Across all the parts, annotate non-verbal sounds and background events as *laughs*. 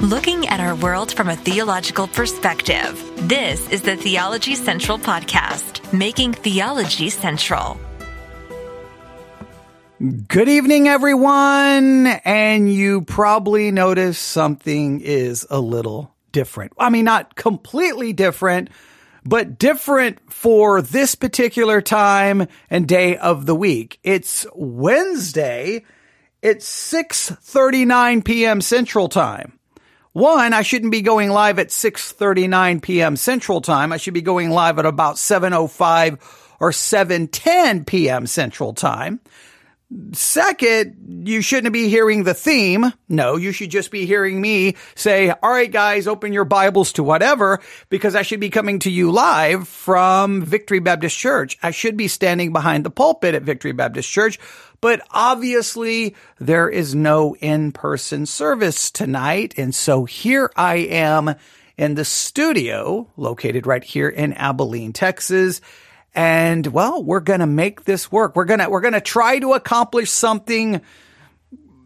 looking at our world from a theological perspective. This is the Theology Central Podcast, making theology central. Good evening, everyone. And you probably noticed something is a little different. I mean, not completely different, but different for this particular time and day of the week. It's Wednesday. It's 6:39 p.m. Central Time. One, I shouldn't be going live at 6:39 p.m. Central Time. I should be going live at about 7:05 or 7:10 p.m. Central Time. Second, you shouldn't be hearing the theme. No, you should just be hearing me say, all right, guys, open your Bibles to whatever, because I should be coming to you live from Victory Baptist Church. I should be standing behind the pulpit at Victory Baptist Church, but obviously there is no in-person service tonight. And so here I am in the studio located right here in Abilene, Texas. And well, we're going to make this work. We're going to, we're going to try to accomplish something,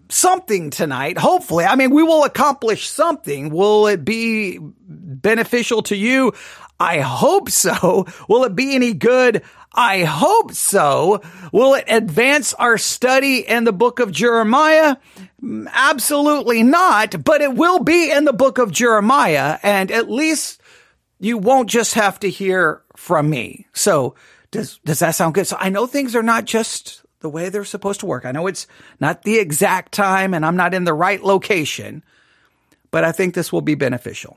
something tonight. Hopefully. I mean, we will accomplish something. Will it be beneficial to you? I hope so. Will it be any good? I hope so. Will it advance our study in the book of Jeremiah? Mm, absolutely not, but it will be in the book of Jeremiah. And at least you won't just have to hear from me. So does, does that sound good? So I know things are not just the way they're supposed to work. I know it's not the exact time and I'm not in the right location, but I think this will be beneficial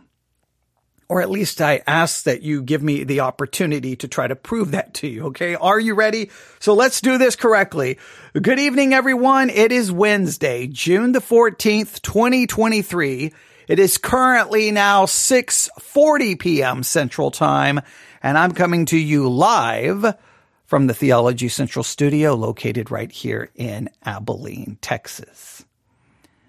or at least I ask that you give me the opportunity to try to prove that to you. Okay. Are you ready? So let's do this correctly. Good evening, everyone. It is Wednesday, June the 14th, 2023. It is currently now 6:40 p.m. Central Time, and I'm coming to you live from the Theology Central studio located right here in Abilene, Texas.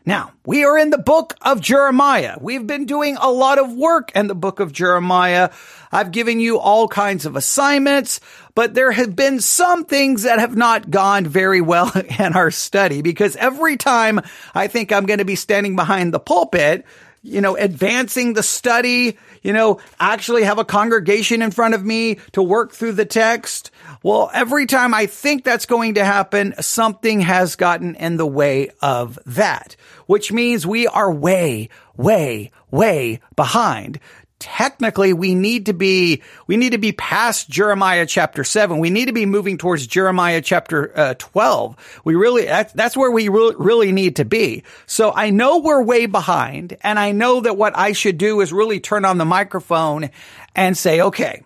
Now, we are in the book of Jeremiah. We've been doing a lot of work in the book of Jeremiah. I've given you all kinds of assignments, but there have been some things that have not gone very well *laughs* in our study because every time I think I'm going to be standing behind the pulpit, you know, advancing the study, you know, actually have a congregation in front of me to work through the text. Well, every time I think that's going to happen, something has gotten in the way of that, which means we are way, way, way behind. Technically we need to be we need to be past Jeremiah chapter 7 we need to be moving towards Jeremiah chapter uh, 12 we really that's, that's where we re- really need to be. So I know we're way behind and I know that what I should do is really turn on the microphone and say okay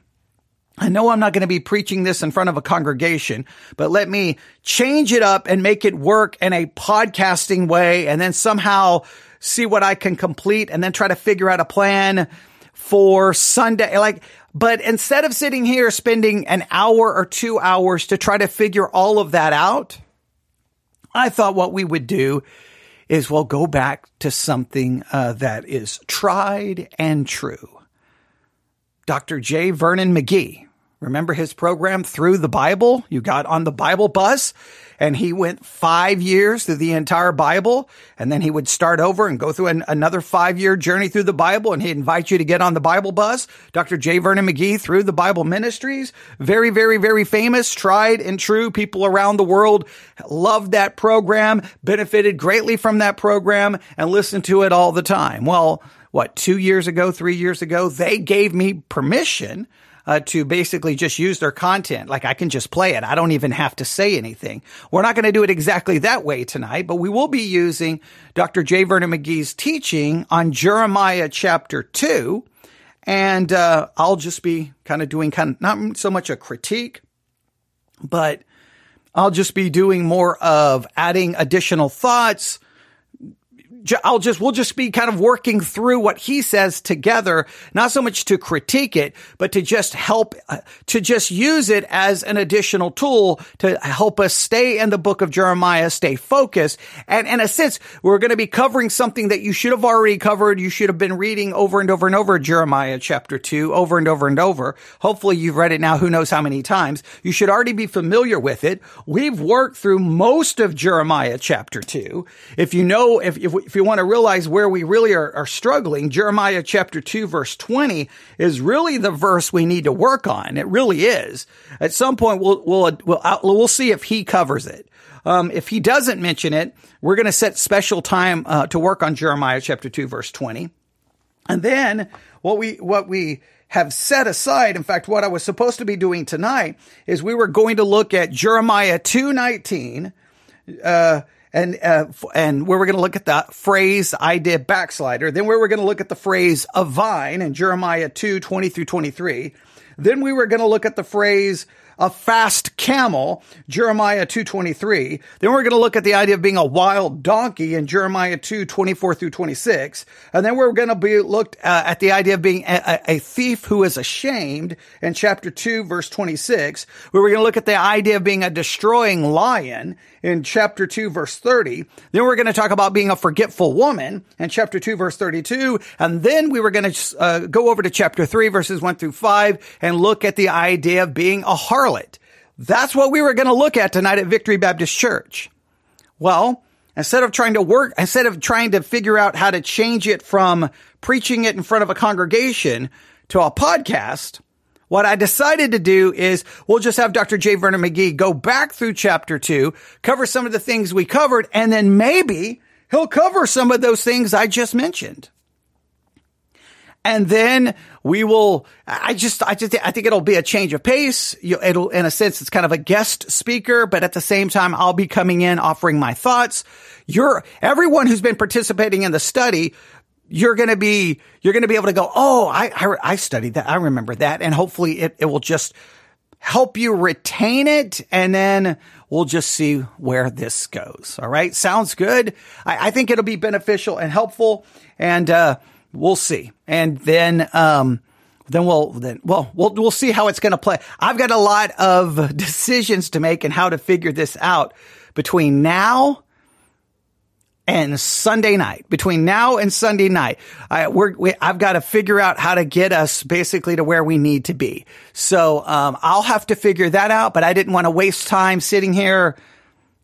I know I'm not going to be preaching this in front of a congregation, but let me change it up and make it work in a podcasting way and then somehow see what I can complete and then try to figure out a plan for Sunday. Like, but instead of sitting here spending an hour or two hours to try to figure all of that out, I thought what we would do is we'll go back to something uh, that is tried and true. Dr. J. Vernon McGee, remember his program through the Bible? You got on the Bible bus and he went five years through the entire Bible. And then he would start over and go through an, another five year journey through the Bible. And he'd invite you to get on the Bible bus. Dr. J. Vernon McGee through the Bible ministries. Very, very, very famous, tried and true. People around the world loved that program, benefited greatly from that program and listened to it all the time. Well, what, two years ago, three years ago, they gave me permission uh, to basically just use their content. Like I can just play it. I don't even have to say anything. We're not going to do it exactly that way tonight, but we will be using Dr. J. Vernon McGee's teaching on Jeremiah chapter two. And, uh, I'll just be kind of doing kind of not so much a critique, but I'll just be doing more of adding additional thoughts, I'll just, we'll just be kind of working through what he says together, not so much to critique it, but to just help, uh, to just use it as an additional tool to help us stay in the book of Jeremiah, stay focused. And in a sense, we're going to be covering something that you should have already covered. You should have been reading over and over and over Jeremiah chapter two, over and over and over. Hopefully you've read it now. Who knows how many times? You should already be familiar with it. We've worked through most of Jeremiah chapter two. If you know, if, if if you want to realize where we really are, are, struggling, Jeremiah chapter 2 verse 20 is really the verse we need to work on. It really is. At some point we'll, we'll, we'll, we'll see if he covers it. Um, if he doesn't mention it, we're going to set special time uh, to work on Jeremiah chapter 2 verse 20. And then what we, what we have set aside, in fact, what I was supposed to be doing tonight is we were going to look at Jeremiah 219, uh, and uh, and where we're going to look at the phrase idea backslider. Then where we're going to look at the phrase a vine in Jeremiah 2, 20 through 23. Then we were going to look at the phrase a fast camel, Jeremiah 2.23. Then we're going to look at the idea of being a wild donkey in Jeremiah 2.24 through 26. And then we're going to be looked uh, at the idea of being a, a, thief who is ashamed in chapter 2 verse 26. We're going to look at the idea of being a destroying lion in chapter 2 verse 30. Then we're going to talk about being a forgetful woman in chapter 2 verse 32. And then we were going to uh, go over to chapter 3 verses 1 through 5 and look at the idea of being a harlot harlot. That's what we were going to look at tonight at Victory Baptist Church. Well, instead of trying to work, instead of trying to figure out how to change it from preaching it in front of a congregation to a podcast, what I decided to do is we'll just have Dr. J. Vernon McGee go back through chapter two, cover some of the things we covered, and then maybe he'll cover some of those things I just mentioned. And then we will, I just, I just, I think it'll be a change of pace. It'll, in a sense, it's kind of a guest speaker, but at the same time, I'll be coming in offering my thoughts. You're, everyone who's been participating in the study, you're going to be, you're going to be able to go, Oh, I, I, I studied that. I remember that. And hopefully it, it will just help you retain it. And then we'll just see where this goes. All right. Sounds good. I, I think it'll be beneficial and helpful. And, uh, we'll see. And then, um, then we'll then well we'll we'll see how it's going to play. I've got a lot of *laughs* decisions to make and how to figure this out between now and Sunday night. Between now and Sunday night, I, we, I've got to figure out how to get us basically to where we need to be. So um, I'll have to figure that out. But I didn't want to waste time sitting here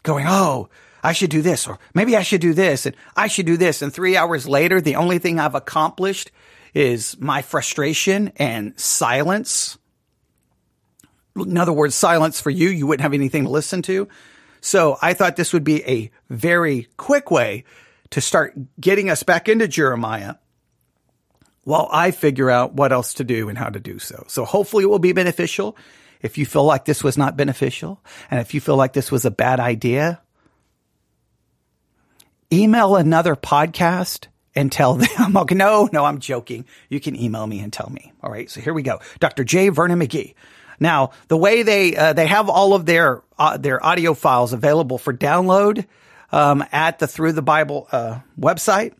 going, oh I should do this, or maybe I should do this, and I should do this. And three hours later, the only thing I've accomplished is my frustration and silence. In other words, silence for you. You wouldn't have anything to listen to. So I thought this would be a very quick way to start getting us back into Jeremiah while I figure out what else to do and how to do so. So hopefully it will be beneficial. If you feel like this was not beneficial and if you feel like this was a bad idea, email another podcast and tell them, okay, *laughs* no, no, I'm joking. You can email me and tell me. All right. So here we go. Dr. J. Vernon McGee. Now, the way they, uh, they have all of their, uh, their audio files available for download, um, at the Through the Bible, uh, website.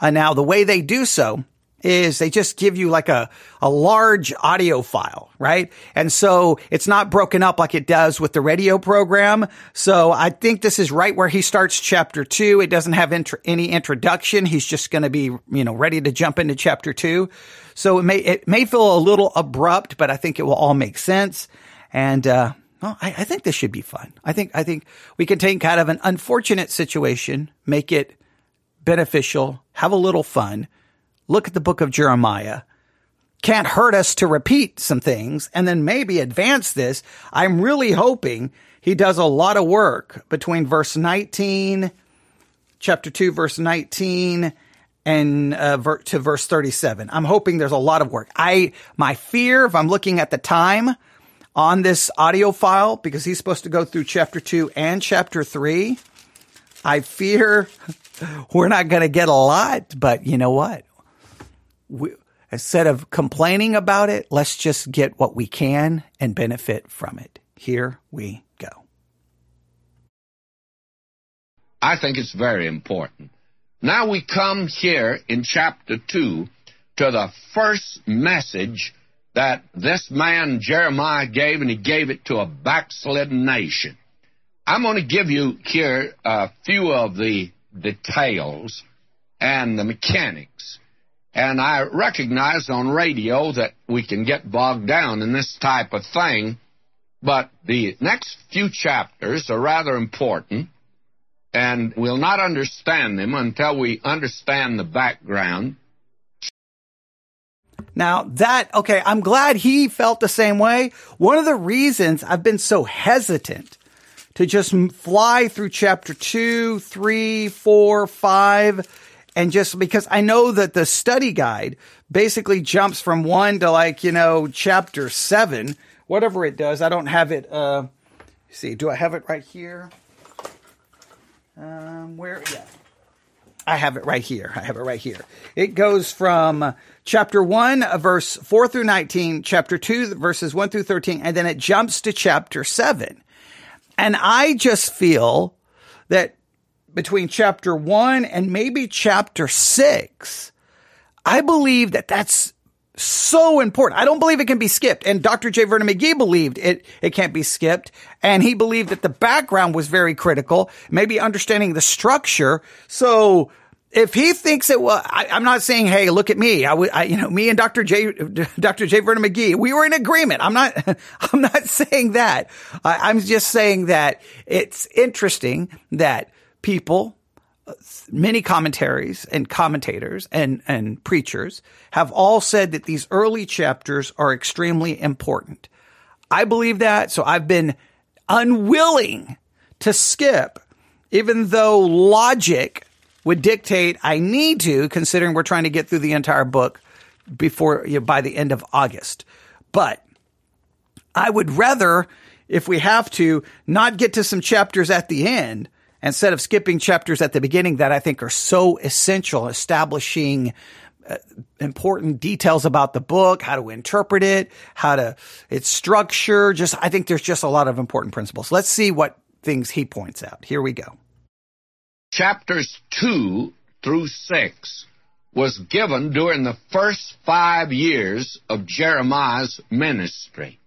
Uh, now, the way they do so is they just give you like a, a large audio file, right? And so it's not broken up like it does with the radio program. So I think this is right where he starts chapter two. It doesn't have int- any introduction. He's just going to be, you know, ready to jump into chapter two. So it may, it may feel a little abrupt, but I think it will all make sense. And, uh, well, I, I think this should be fun. I think, I think we can take kind of an unfortunate situation, make it beneficial, have a little fun, look at the book of Jeremiah. Can't hurt us to repeat some things and then maybe advance this. I'm really hoping he does a lot of work between verse 19, chapter 2, verse 19 and uh, ver- to verse 37. I'm hoping there's a lot of work. I, my fear, if I'm looking at the time on this audio file, because he's supposed to go through chapter 2 and chapter 3, I fear *laughs* we're not going to get a lot, but you know what? we, instead of complaining about it, let's just get what we can and benefit from it. Here we go. I think it's very important. Now we come here in chapter 2 to the first message that this man Jeremiah gave, and he gave it to a backslidden nation. I'm going to give you here a few of the details and the mechanics and I recognize on radio that we can get bogged down in this type of thing, but the next few chapters are rather important. And we'll not understand them until we understand the background. Now that, okay, I'm glad he felt the same way. One of the reasons I've been so hesitant to just fly through chapter two, three, four, five, and just because I know that the study guide basically jumps from one to like, you know, chapter seven, whatever it does. I don't have it, uh, see, do I have it right here? Um, where, yeah. I have it right here. I have it right here. It goes from chapter 1, verse 4 through 19, chapter 2, verses 1 through 13, and then it jumps to chapter 7. And I just feel that between chapter 1 and maybe chapter 6, I believe that that's so important. I don't believe it can be skipped. And Dr. J. Vernon McGee believed it, it can't be skipped. And he believed that the background was very critical, maybe understanding the structure. So if he thinks it well, I, am not saying, hey, look at me. I, would, I, you know, me and Dr. J, *laughs* Dr. J. Vernon McGee, we were in agreement. I'm not, *laughs* I'm not saying that. I, I'm just saying that it's interesting that people many commentaries and commentators and, and preachers have all said that these early chapters are extremely important. I believe that, so I've been unwilling to skip, even though logic would dictate I need to, considering we're trying to get through the entire book before you know, by the end of August. But I would rather, if we have to, not get to some chapters at the end instead of skipping chapters at the beginning that I think are so essential, establishing uh, important details about the book, how to interpret it, how to its structure. Just I think there's just a lot of important principles. Let's see what things he points out. Here we go. Chapters 2 through 6 was given during the first 5 years of Jeremiah's ministry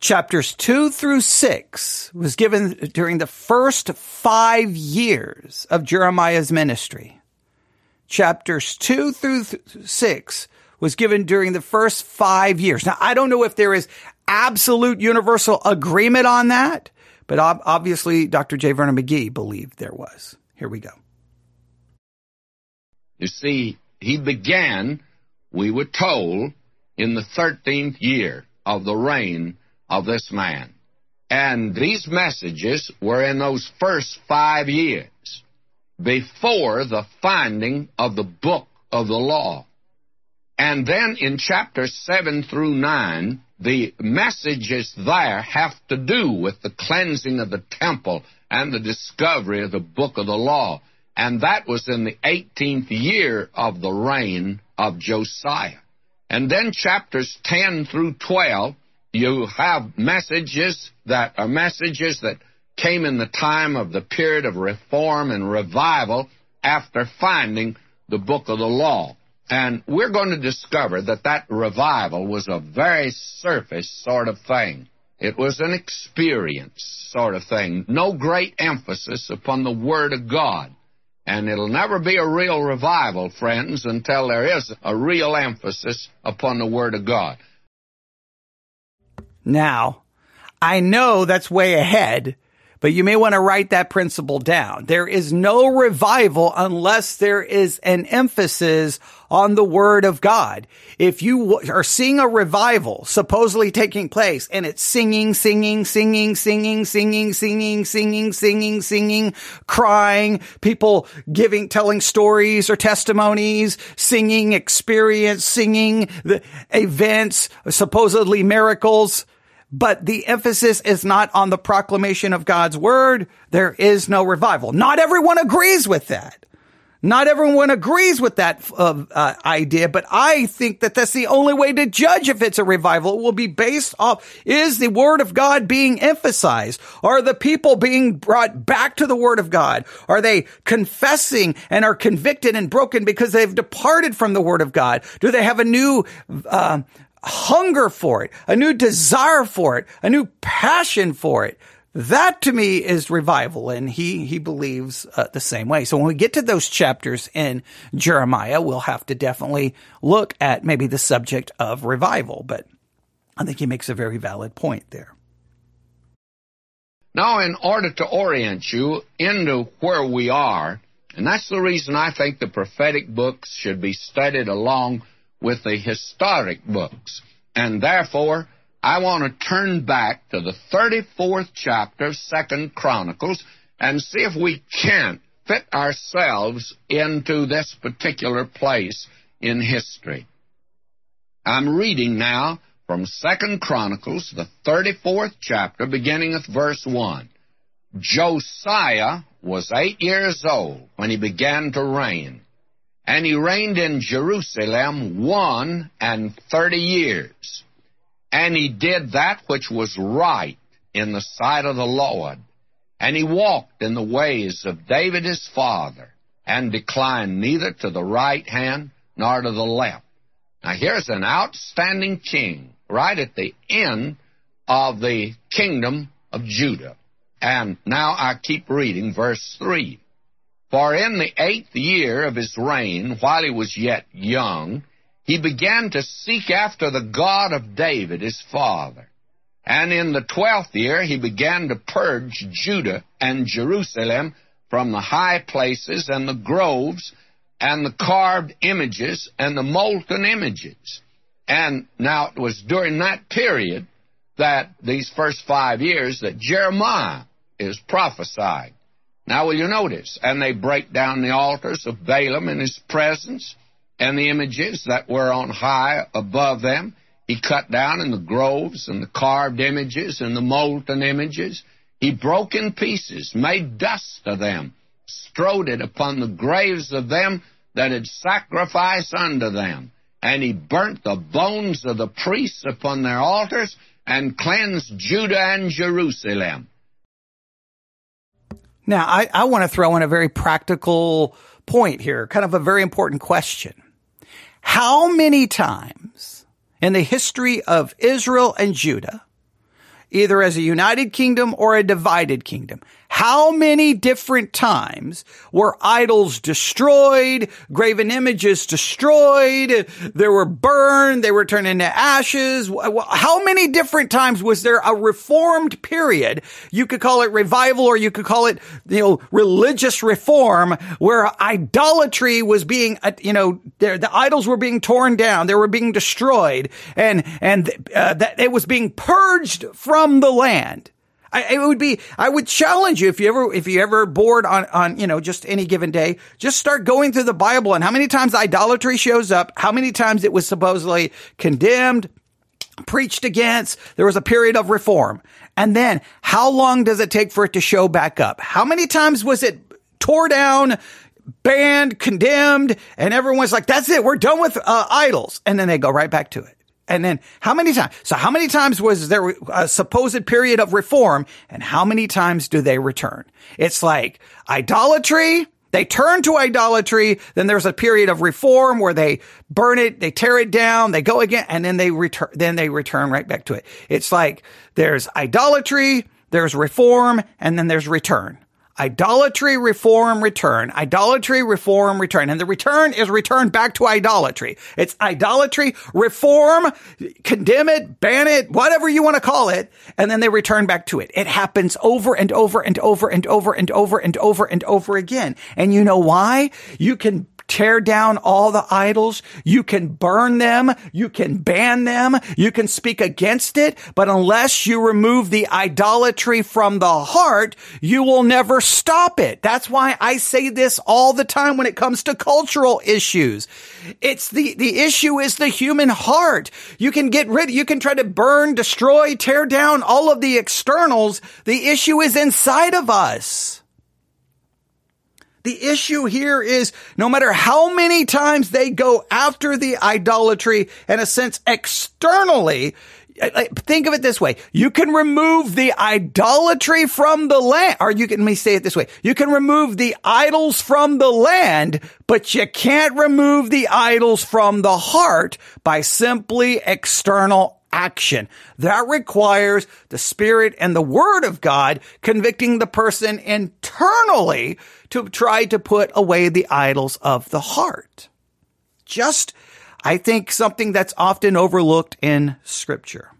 chapters 2 through 6 was given during the first five years of Jeremiah's ministry. Chapters 2 through 6 was given during the first five years. Now, I don't know if there is absolute universal agreement on that, but obviously Dr. J. Vernon McGee believed there was. Here we go. You see, he began, we were told, in the 13th year of the reign of this man. And these messages were in those first five years before the finding of the book of the law. And then in chapter 7 through 9, the messages there have to do with the cleansing of the temple and the discovery of the book of the law. And that was in the 18th year of the reign of Josiah. And then chapters 10 through 12 you have messages that are messages that came in the time of the period of reform and revival after finding the book of the law. And we're going to discover that that revival was a very surface sort of thing. It was an experience sort of thing. No great emphasis upon the Word of God. And it'll never be a real revival, friends, until there is a real emphasis upon the Word of God. Now, I know that's way ahead, but you may want to write that principle down. There is no revival unless there is an emphasis on the word of God. If you are seeing a revival supposedly taking place and it's singing, singing, singing, singing, singing, singing, singing, singing, singing, crying, people giving, telling stories or testimonies, singing, experience, singing, the events, supposedly miracles, but the emphasis is not on the proclamation of God's word. There is no revival. Not everyone agrees with that. Not everyone agrees with that uh, uh, idea, but I think that that's the only way to judge if it's a revival. It will be based off, is the word of God being emphasized? Are the people being brought back to the word of God? Are they confessing and are convicted and broken because they've departed from the word of God? Do they have a new, uh, hunger for it, a new desire for it, a new passion for it. That to me is revival, and he he believes uh, the same way. So when we get to those chapters in Jeremiah, we'll have to definitely look at maybe the subject of revival. But I think he makes a very valid point there. Now, in order to orient you into where we are, and that's the reason I think the prophetic books should be studied along with the historic books. And therefore, I want to turn back to the 34th chapter of Second Chronicles and see if we can't fit ourselves into this particular place in history. I'm reading now from Second Chronicles, the 34th chapter, beginning with verse 1. Josiah was eight years old when he began to reign, and he reigned in Jerusalem one and thirty years. And he did that which was right in the sight of the Lord, and he walked in the ways of David his father, and declined neither to the right hand nor to the left. Now here's an outstanding king right at the end of the kingdom of Judah. And now I keep reading verse 3. For in the eighth year of his reign, while he was yet young, he began to seek after the God of David his father. And in the twelfth year he began to purge Judah and Jerusalem from the high places and the groves and the carved images and the molten images. And now it was during that period that these first five years that Jeremiah is prophesied. Now, will you notice? And they break down the altars of Baalim in his presence and the images that were on high above them. He cut down in the groves and the carved images and the molten images. He broke in pieces, made dust of them, strode it upon the graves of them that had sacrificed unto them. And he burnt the bones of the priests upon their altars and cleansed Judah and Jerusalem. Now, I, I want to throw in a very practical point here, kind of a very important question. How many times in the history of Israel and Judah, either as a united kingdom or a divided kingdom, how many different times were idols destroyed, graven images destroyed, they were burned, they were turned into ashes? How many different times was there a reformed period? You could call it revival or you could call it, you know, religious reform where idolatry was being, uh, you know, the idols were being torn down, they were being destroyed and, and uh, that it was being purged from the land. I, it would be, I would challenge you if you ever, if you ever bored on, on, you know, just any given day, just start going through the Bible and how many times idolatry shows up, how many times it was supposedly condemned, preached against. There was a period of reform. And then how long does it take for it to show back up? How many times was it tore down, banned, condemned, and everyone's like, that's it. We're done with uh, idols. And then they go right back to it. And then how many times? So how many times was there a supposed period of reform and how many times do they return? It's like idolatry. They turn to idolatry. Then there's a period of reform where they burn it, they tear it down, they go again, and then they return, then they return right back to it. It's like there's idolatry, there's reform, and then there's return. Idolatry, reform, return. Idolatry, reform, return. And the return is return back to idolatry. It's idolatry, reform, condemn it, ban it, whatever you want to call it. And then they return back to it. It happens over and over and over and over and over and over and over again. And you know why? You can tear down all the idols. You can burn them. You can ban them. You can speak against it. But unless you remove the idolatry from the heart, you will never stop it. That's why I say this all the time when it comes to cultural issues. It's the, the issue is the human heart. You can get rid, you can try to burn, destroy, tear down all of the externals. The issue is inside of us. The issue here is no matter how many times they go after the idolatry, in a sense, externally, think of it this way. You can remove the idolatry from the land, or you can, let me say it this way. You can remove the idols from the land, but you can't remove the idols from the heart by simply external action. That requires the Spirit and the Word of God convicting the person internally to try to put away the idols of the heart. Just, I think, something that's often overlooked in Scripture.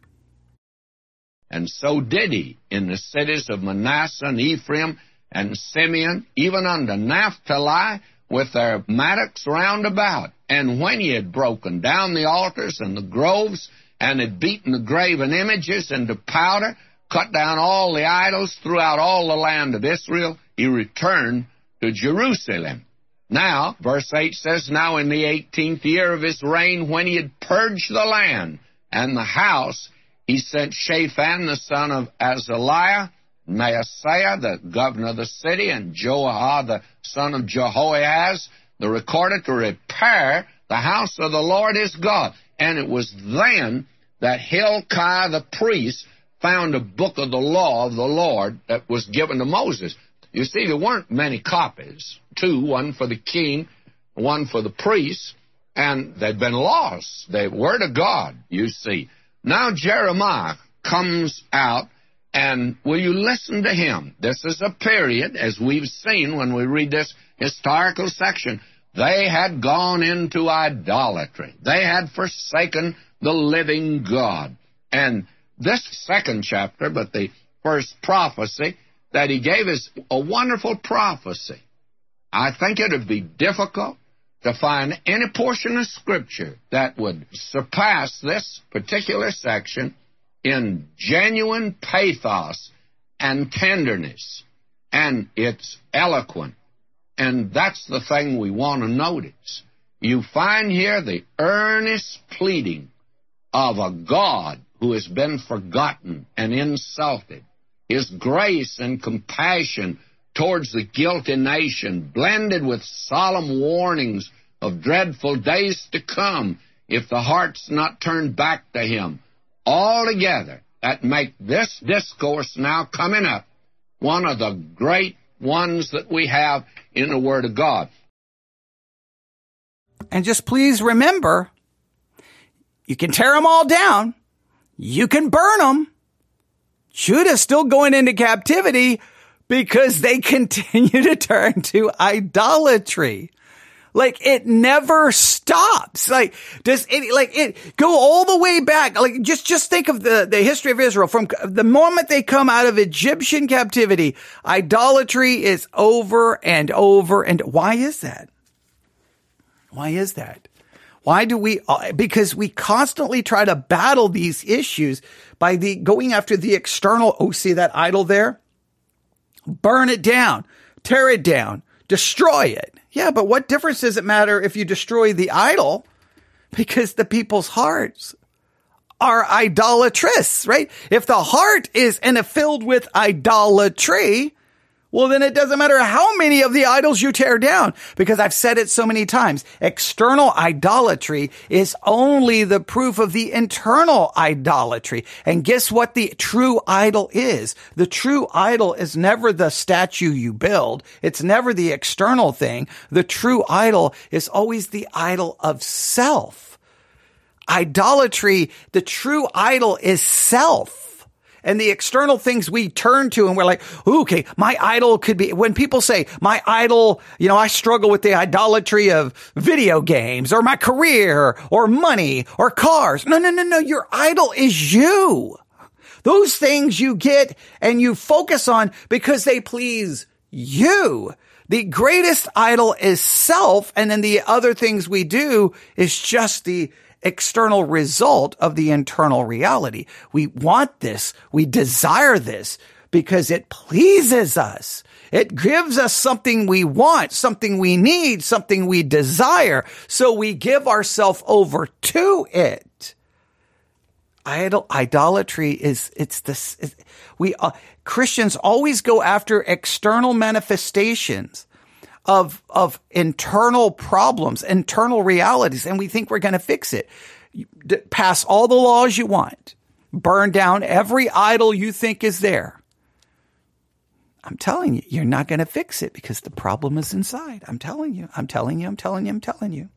And so did he in the cities of Manasseh and Ephraim and Simeon, even unto Naphtali, with their mattocks round about. And when he had broken down the altars and the groves, and had beaten the graven images into powder, cut down all the idols throughout all the land of Israel, he returned to Jerusalem. Now, verse 8 says, Now in the eighteenth year of his reign, when he had purged the land and the house, he sent Shaphan the son of Azaliah, Maaseiah the governor of the city, and Joah the son of Joahaz, the recorder, to repair the house of the Lord his God. And it was then that Hilkiah the priest found a book of the law of the Lord that was given to Moses. You see, there weren't many copies. Two, one for the king, one for the priest, and they'd been lost. The Word of God, you see. Now Jeremiah comes out, and will you listen to him? This is a period, as we've seen when we read this historical section. They had gone into idolatry. They had forsaken the living God. And this second chapter, but the first prophecy that he gave is a wonderful prophecy. I think it would be difficult to find any portion of Scripture that would surpass this particular section in genuine pathos and tenderness. And it's eloquent. And that's the thing we want to notice. You find here the earnest pleading of a God who has been forgotten and insulted. His grace and compassion towards the guilty nation, blended with solemn warnings of dreadful days to come if the heart's not turned back to Him. Altogether, that make this discourse now coming up one of the great ones that we have in the Word of God. And just please remember, you can tear them all down. You can burn them. Judah's still going into captivity because they *laughs* continue to turn to idolatry. Like it never stops. Like does it like it go all the way back? Like just just think of the the history of Israel from the moment they come out of Egyptian captivity. Idolatry is over and over and why is that? Why is that? Why do we? Uh, because we constantly try to battle these issues by the going after the external. Oh, see that idol there? Burn it down, tear it down, destroy it. Yeah, but what difference does it matter if you destroy the idol? Because the people's hearts are idolatrous, right? If the heart is and filled with idolatry, well, then it doesn't matter how many of the idols you tear down, because I've said it so many times. External idolatry is only the proof of the internal idolatry. And guess what the true idol is? The true idol is never the statue you build. It's never the external thing. The true idol is always the idol of self. Idolatry, the true idol is self and the external things we turn to and we're like, okay, my idol could be, when people say my idol, you know, I struggle with the idolatry of video games or my career or money or cars. No, no, no, no. Your idol is you. Those things you get and you focus on because they please you. The greatest idol is self. And then the other things we do is just the external result of the internal reality. We want this. We desire this because it pleases us. It gives us something we want, something we need, something we desire. So we give ourselves over to it. Idol, idolatry is, it's this, we, uh, Christians always go after external manifestations of, of internal problems, internal realities, and we think we're going to fix it. pass all the laws you want. Burn down every idol you think is there. I'm telling you, you're not going to fix it because the problem is inside. I'm telling you, I'm telling you, I'm telling you, I'm telling you.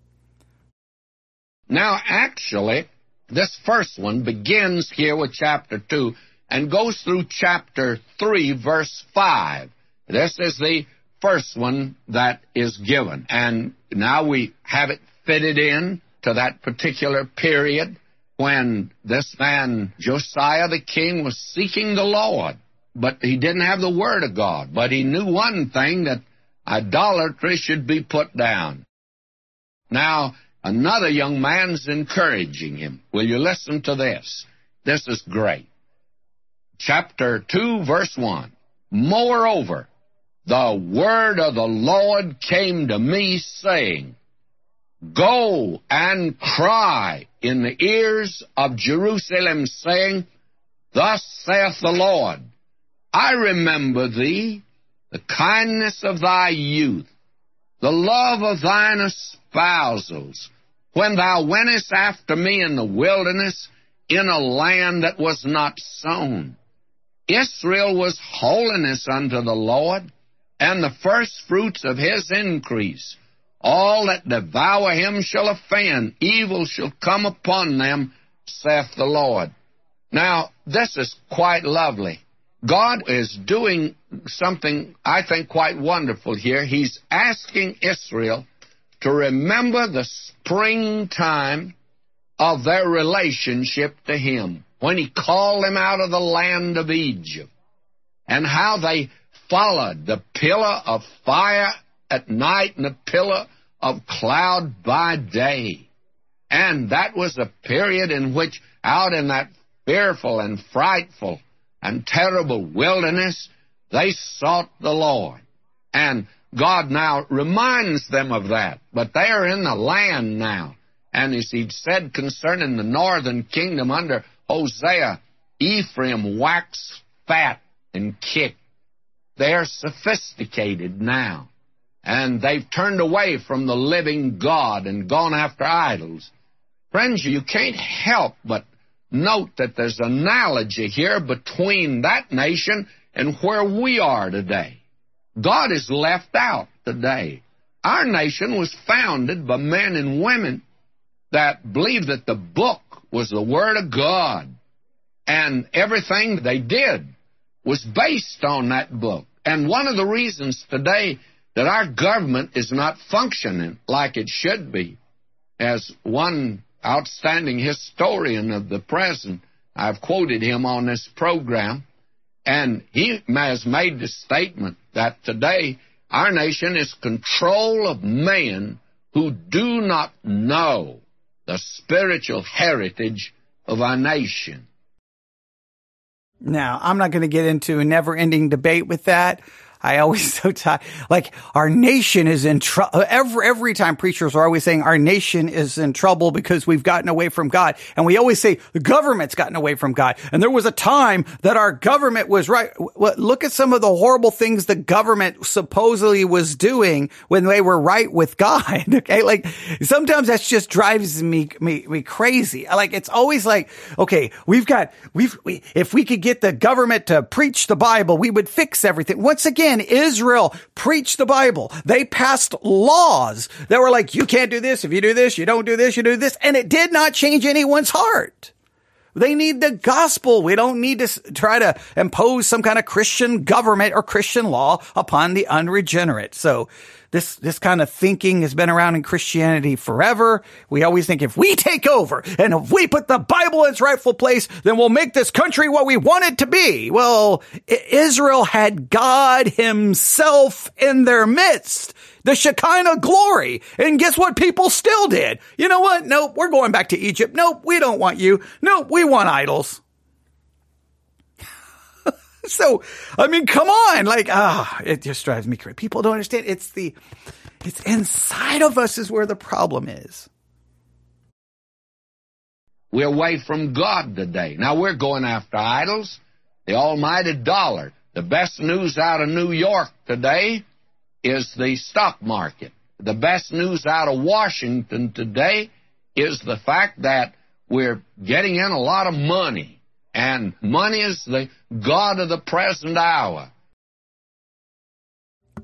Now, actually, this first one begins here with chapter 2 and goes through chapter 3, verse 5. This is the first one that is given. And now we have it fitted in to that particular period when this man, Josiah the king, was seeking the Lord. But he didn't have the Word of God. But he knew one thing that idolatry should be put down. Now, another young man's encouraging him. Will you listen to this? This is great. Chapter 2, verse 1. Moreover, the word of the Lord came to me, saying, Go and cry in the ears of Jerusalem, saying, Thus saith the Lord, I remember thee, the kindness of thy youth, the love of thine espousals, when thou wentest after me in the wilderness, in a land that was not sown. Israel was holiness unto the Lord, and the firstfruits of his increase. All that devour him shall offend, evil shall come upon them, saith the Lord. Now, this is quite lovely. God is doing something, I think, quite wonderful here. He's asking Israel to remember the springtime of their relationship to Him when He called them out of the land of Egypt and how they followed the pillar of fire at night and the pillar of cloud by day. And that was a period in which, out in that fearful and frightful and terrible wilderness, they sought the Lord. And God now reminds them of that. But they are in the land now. And as he said concerning the northern kingdom under Hosea, Ephraim waxed fat and kicked. They're sophisticated now. And they've turned away from the living God and gone after idols. Friends, you can't help but note that there's an analogy here between that nation and where we are today. God is left out today. Our nation was founded by men and women that believed that the book was the Word of God. And everything they did was based on that book. And one of the reasons today that our government is not functioning like it should be, as one outstanding historian of the present, I've quoted him on this program, and he has made the statement that today our nation is control of men who do not know the spiritual heritage of our nation. Now, I'm not going to get into a never ending debate with that. I always *laughs* so tired. Like our nation is in trouble. Every, every time preachers are always saying our nation is in trouble because we've gotten away from God. And we always say the government's gotten away from God. And there was a time that our government was right. Look at some of the horrible things the government supposedly was doing when they were right with God. *laughs* Okay. Like sometimes that just drives me, me, me crazy. Like it's always like, okay, we've got, we've, we, if we could get the government to preach the Bible, we would fix everything. Once again, in Israel preached the Bible. They passed laws that were like, you can't do this. If you do this, you don't do this, you do this. And it did not change anyone's heart. They need the gospel. We don't need to try to impose some kind of Christian government or Christian law upon the unregenerate. So this, this kind of thinking has been around in Christianity forever. We always think if we take over and if we put the Bible in its rightful place, then we'll make this country what we want it to be. Well, Israel had God himself in their midst. The Shekinah glory. And guess what people still did? You know what? Nope, we're going back to Egypt. Nope, we don't want you. Nope, we want idols. *laughs* so, I mean, come on. Like, ah, it just drives me crazy. People don't understand. It's the, it's inside of us is where the problem is. We're away from God today. Now we're going after idols, the almighty dollar. The best news out of New York today is the stock market. The best news out of Washington today is the fact that we're getting in a lot of money and money is the God of the present hour.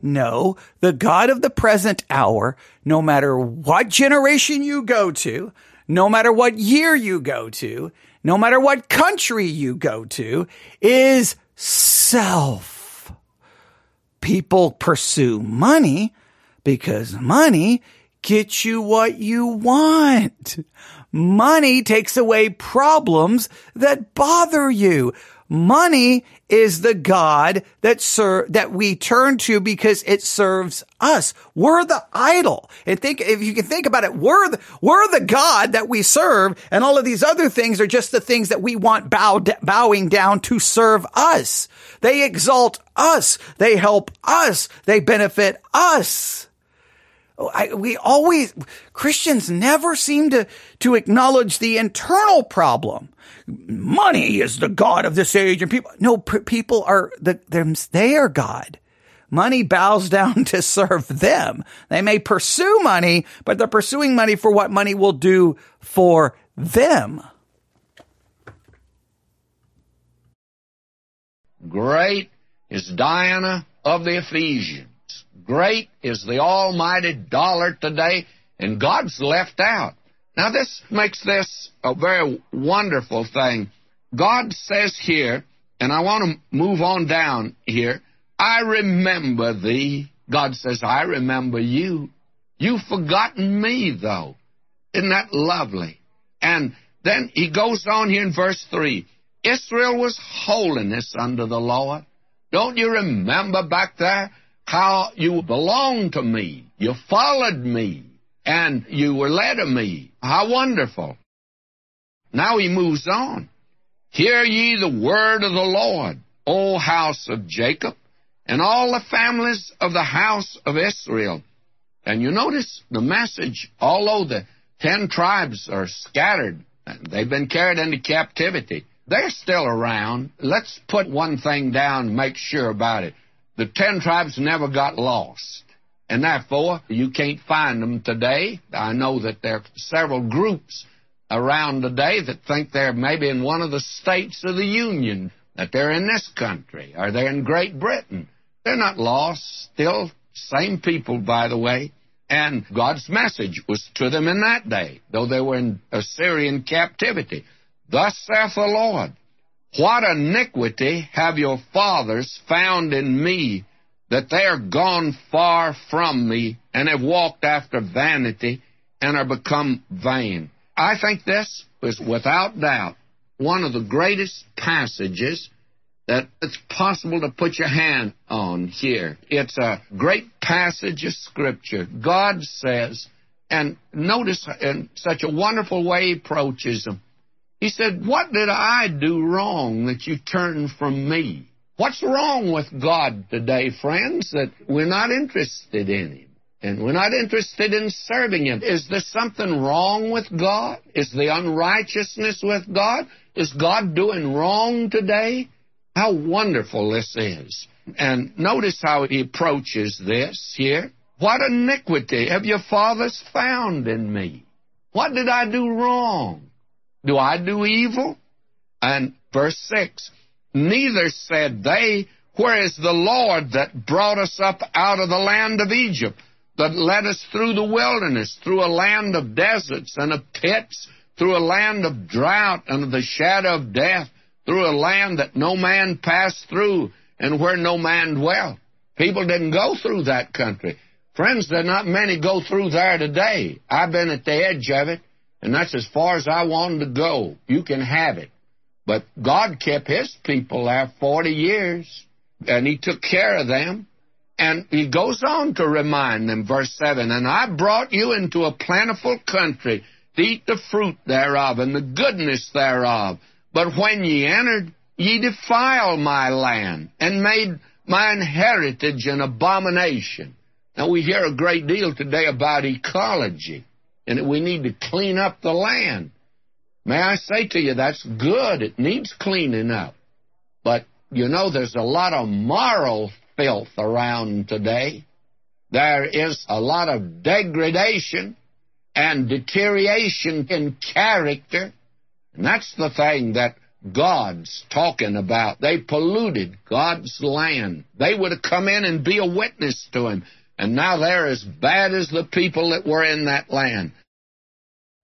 No, the God of the present hour, no matter what generation you go to, no matter what year you go to, no matter what country you go to, is self. People pursue money because money gets you what you want. Money takes away problems that bother you. Money is the God that serve, that we turn to because it serves us. We're the idol. And think, if you can think about it, we're the, we're the God that we serve and all of these other things are just the things that we want bow, bowing down to serve us. They exalt us. They help us. They benefit us. Oh, I, we always, Christians never seem to, to acknowledge the internal problem. Money is the God of this age and people, no, people are the, they are God. Money bows *laughs* down to serve them. They may pursue money, but they're pursuing money for what money will do for them. Great is Diana of the Ephesians. Great is the almighty dollar today, and God's left out. Now, this makes this a very wonderful thing. God says here, and I want to move on down here, I remember thee. God says, I remember you. You've forgotten me, though. Isn't that lovely? And then he goes on here in verse 3 Israel was holiness under the Lord. Don't you remember back there? How you belonged to me. You followed me, and you were led of me. How wonderful. Now he moves on. Hear ye the word of the Lord, O house of Jacob, and all the families of the house of Israel. And you notice the message, although the ten tribes are scattered, they've been carried into captivity, they're still around. Let's put one thing down, and make sure about it. The ten tribes never got lost. And therefore, you can't find them today. I know that there are several groups around today that think they're maybe in one of the states of the Union, that they're in this country, or they're in Great Britain. They're not lost, still same people, by the way. And God's message was to them in that day, though they were in Assyrian captivity. Thus saith the Lord, what iniquity have your fathers found in me, that they are gone far from me, and have walked after vanity, and are become vain? I think this is without doubt one of the greatest passages that it's possible to put your hand on here. It's a great passage of Scripture. God says, and notice in such a wonderful way he approaches them. He said, What did I do wrong that you turned from me? What's wrong with God today, friends, that we're not interested in Him? And we're not interested in serving Him. Is there something wrong with God? Is the unrighteousness with God? Is God doing wrong today? How wonderful this is. And notice how he approaches this here. What iniquity have your fathers found in me? What did I do wrong? Do I do evil? And verse 6 Neither said they, Where is the Lord that brought us up out of the land of Egypt, that led us through the wilderness, through a land of deserts and of pits, through a land of drought and of the shadow of death, through a land that no man passed through and where no man dwelt? People didn't go through that country. Friends, there are not many go through there today. I've been at the edge of it. And that's as far as I wanted to go. You can have it. But God kept his people there 40 years, and he took care of them. And he goes on to remind them, verse 7 And I brought you into a plentiful country to eat the fruit thereof and the goodness thereof. But when ye entered, ye defiled my land and made mine heritage an abomination. Now, we hear a great deal today about ecology and we need to clean up the land. May I say to you, that's good. It needs cleaning up. But, you know, there's a lot of moral filth around today. There is a lot of degradation and deterioration in character. And that's the thing that God's talking about. They polluted God's land. They would have come in and be a witness to Him. And now they're as bad as the people that were in that land.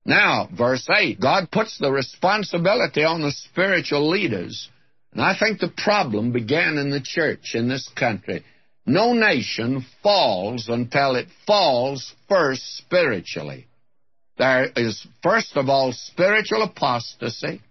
Now, verse 8, God puts the responsibility on the spiritual leaders. And I think the problem began in the church in this country. No nation falls until it falls first spiritually. There is, first of all, spiritual apostasy,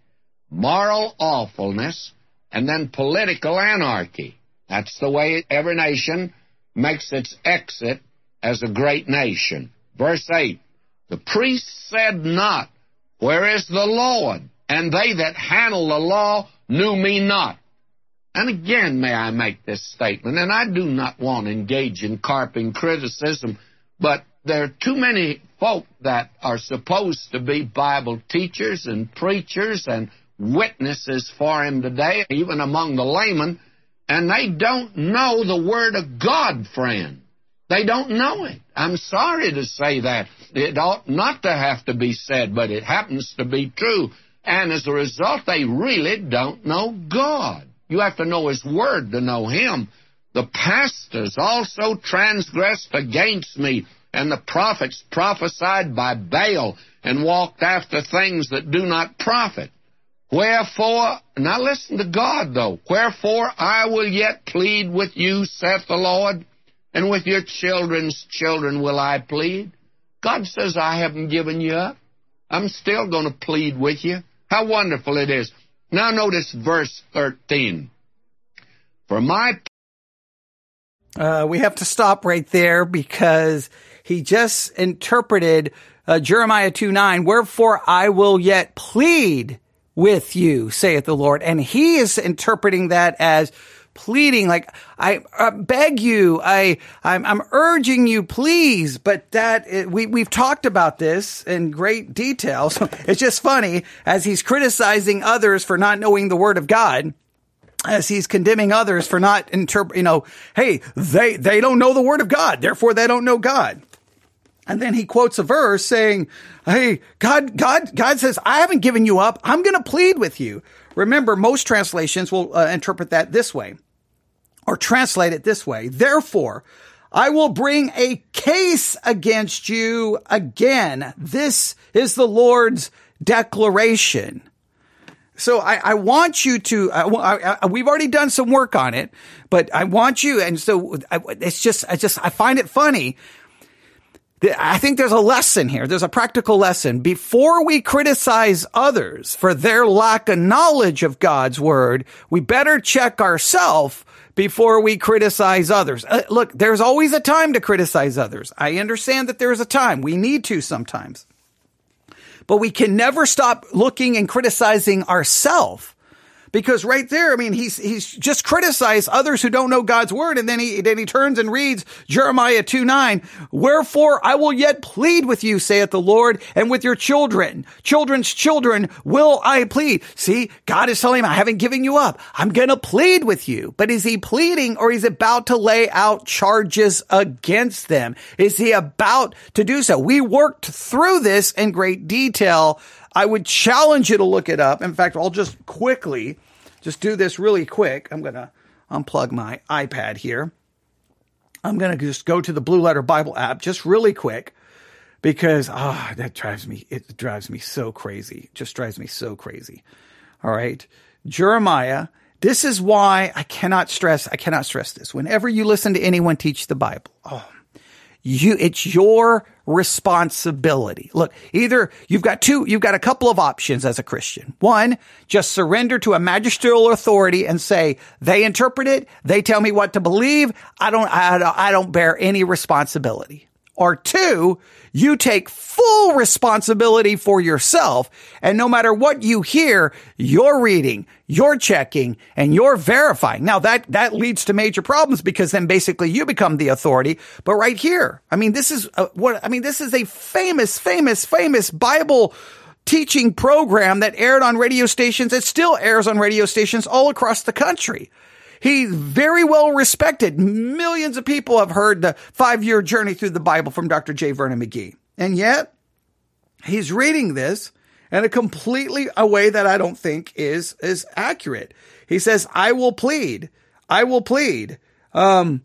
moral awfulness, and then political anarchy. That's the way every nation makes its exit as a great nation. Verse 8 The priests said not, Where is the Lord? And they that handle the law knew me not. And again, may I make this statement, and I do not want to engage in carping criticism, but there are too many folk that are supposed to be Bible teachers and preachers and witnesses for him today, even among the laymen, and they don't know the Word of God, friend. They don't know it. I'm sorry to say that. It ought not to have to be said, but it happens to be true. And as a result, they really don't know God. You have to know His Word to know Him. The pastors also transgressed against me, and the prophets prophesied by Baal and walked after things that do not profit. Wherefore, now listen to God though. Wherefore I will yet plead with you, saith the Lord, and with your children's children will I plead. God says, I haven't given you up. I'm still going to plead with you. How wonderful it is. Now notice verse 13. For my uh, we have to stop right there because he just interpreted uh, Jeremiah 2 9, wherefore I will yet plead with you, saith the Lord. And he is interpreting that as pleading, like, I beg you, I, I'm, I'm, urging you, please. But that, we, we've talked about this in great detail. *laughs* So it's just funny as he's criticizing others for not knowing the word of God as he's condemning others for not interpret, you know, hey, they, they don't know the word of God, therefore they don't know God. And then he quotes a verse saying, Hey, God, God, God says, I haven't given you up. I'm going to plead with you. Remember, most translations will uh, interpret that this way or translate it this way. Therefore, I will bring a case against you again. This is the Lord's declaration. So I, I want you to. I, I, we've already done some work on it, but I want you. And so it's just, I just, I find it funny I think there's a lesson here. There's a practical lesson. Before we criticize others for their lack of knowledge of God's word, we better check ourselves before we criticize others. Uh, look, there's always a time to criticize others. I understand that there's a time. We need to sometimes. But we can never stop looking and criticizing ourselves because right there, I mean, he's, he's just criticized others who don't know God's word. And then he, then he turns and reads Jeremiah 2 9. Wherefore I will yet plead with you, saith the Lord, and with your children, children's children will I plead. See, God is telling him, I haven't given you up. I'm going to plead with you. But is he pleading or he's about to lay out charges against them? Is he about to do so? We worked through this in great detail I would challenge you to look it up. In fact, I'll just quickly just do this really quick. I'm going to unplug my iPad here. I'm going to just go to the Blue Letter Bible app just really quick because ah, oh, that drives me it drives me so crazy. It just drives me so crazy. All right. Jeremiah, this is why I cannot stress I cannot stress this. Whenever you listen to anyone teach the Bible, oh, you it's your responsibility. Look, either you've got two, you've got a couple of options as a Christian. One, just surrender to a magisterial authority and say, they interpret it, they tell me what to believe, I don't, I, don't I don't bear any responsibility. Or two, you take full responsibility for yourself. And no matter what you hear, you're reading, you're checking, and you're verifying. Now that, that leads to major problems because then basically you become the authority. But right here, I mean, this is a, what, I mean, this is a famous, famous, famous Bible teaching program that aired on radio stations. It still airs on radio stations all across the country. He's very well respected. Millions of people have heard the five year journey through the Bible from Dr. J. Vernon McGee. And yet he's reading this in a completely a way that I don't think is, is accurate. He says, I will plead. I will plead. Um,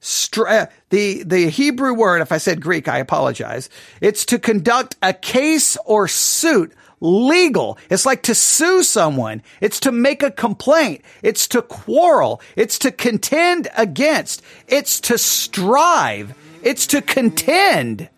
Stra- the the Hebrew word, if I said Greek, I apologize. It's to conduct a case or suit legal. It's like to sue someone. It's to make a complaint. It's to quarrel. It's to contend against. It's to strive. It's to contend.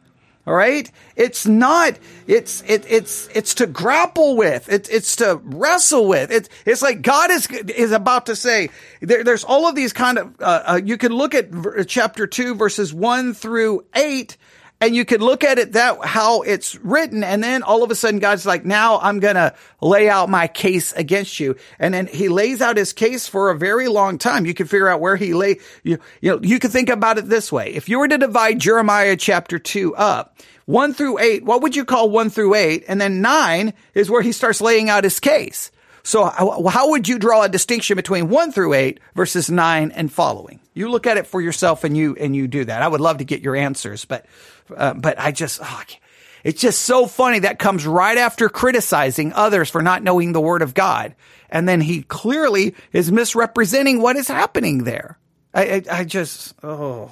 All right. It's not, it's, it, it's, it's to grapple with. It's, it's to wrestle with. It's, it's like God is, is about to say, there, there's all of these kind of, uh, uh, you can look at chapter two, verses one through eight, and you can look at it that how it's written and then all of a sudden God's like, now I'm going to lay out my case against you. And then he lays out his case for a very long time. You can figure out where he lay, you, you know, you can think about it this way. If you were to divide Jeremiah chapter two up, one through eight, what would you call one through eight? And then nine is where he starts laying out his case. So how would you draw a distinction between one through eight versus nine and following? You look at it for yourself and you, and you do that. I would love to get your answers, but uh, but I just, oh, it's just so funny that comes right after criticizing others for not knowing the word of God. And then he clearly is misrepresenting what is happening there. I, I, I just, oh,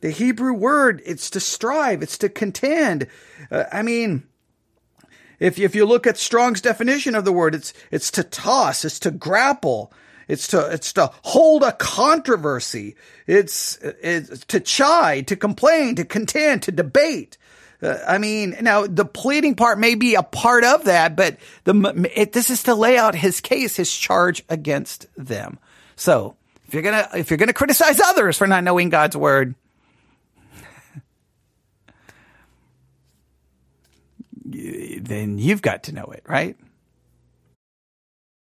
the Hebrew word, it's to strive, it's to contend. Uh, I mean, if, if you look at Strong's definition of the word, it's, it's to toss, it's to grapple, it's to, it's to hold a controversy. It's, it's to chide, to complain, to contend, to debate. Uh, I mean, now the pleading part may be a part of that, but the, it, this is to lay out his case, his charge against them. So if you're gonna, if you're gonna criticize others for not knowing God's word, *laughs* then you've got to know it, right?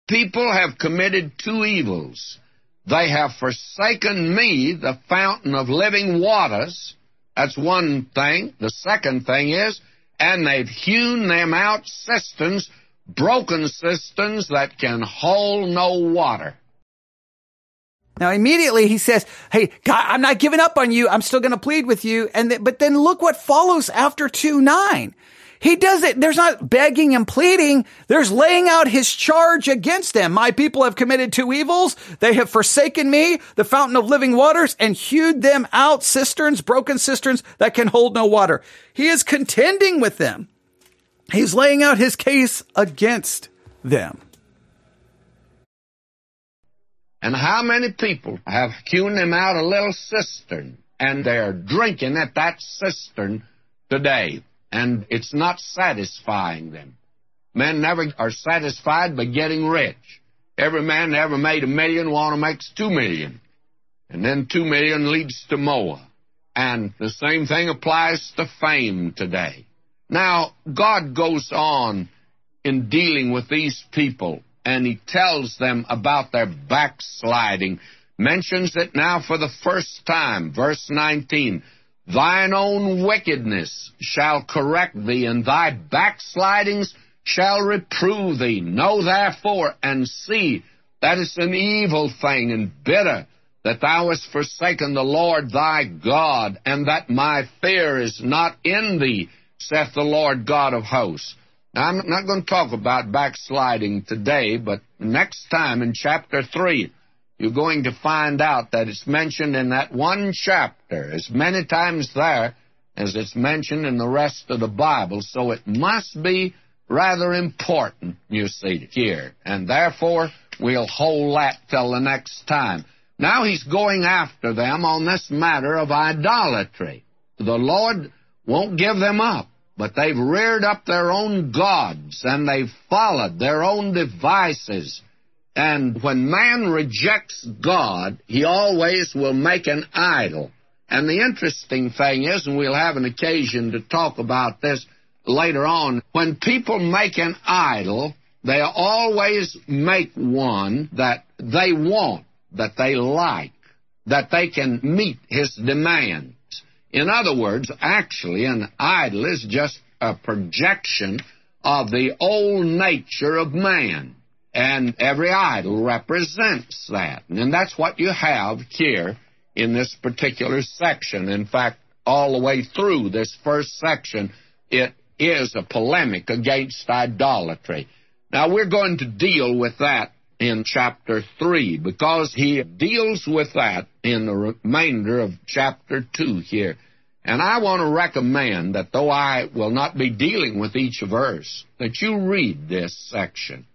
People have committed two evils. They have forsaken me, the fountain of living waters. That's one thing. The second thing is, and they've hewn them out cisterns, broken cisterns that can hold no water. Now immediately he says, "Hey, God, I'm not giving up on you. I'm still going to plead with you." And th- but then look what follows after 2 9. He does it. There's not begging and pleading. There's laying out his charge against them. My people have committed two evils. They have forsaken me, the fountain of living waters, and hewed them out cisterns, broken cisterns that can hold no water. He is contending with them. He's laying out his case against them. And how many people have hewn them out a little cistern and they're drinking at that cistern today? And it's not satisfying them. Men never are satisfied by getting rich. Every man that ever made a million want to make two million. And then two million leads to more. And the same thing applies to fame today. Now, God goes on in dealing with these people, and He tells them about their backsliding. Mentions it now for the first time. Verse 19 Thine own wickedness shall correct thee, and thy backslidings shall reprove thee. Know therefore and see that it's an evil thing and bitter that thou hast forsaken the Lord thy God, and that my fear is not in thee, saith the Lord God of hosts. Now, I'm not going to talk about backsliding today, but next time in chapter 3, you're going to find out that it's mentioned in that one chapter as many times there as it's mentioned in the rest of the Bible. So it must be rather important, you see, here. And therefore, we'll hold that till the next time. Now he's going after them on this matter of idolatry. The Lord won't give them up, but they've reared up their own gods and they've followed their own devices and when man rejects God, he always will make an idol. And the interesting thing is, and we'll have an occasion to talk about this later on, when people make an idol, they always make one that they want, that they like, that they can meet his demands. In other words, actually, an idol is just a projection of the old nature of man. And every idol represents that. And that's what you have here in this particular section. In fact, all the way through this first section, it is a polemic against idolatry. Now, we're going to deal with that in chapter 3 because he deals with that in the remainder of chapter 2 here. And I want to recommend that though I will not be dealing with each verse, that you read this section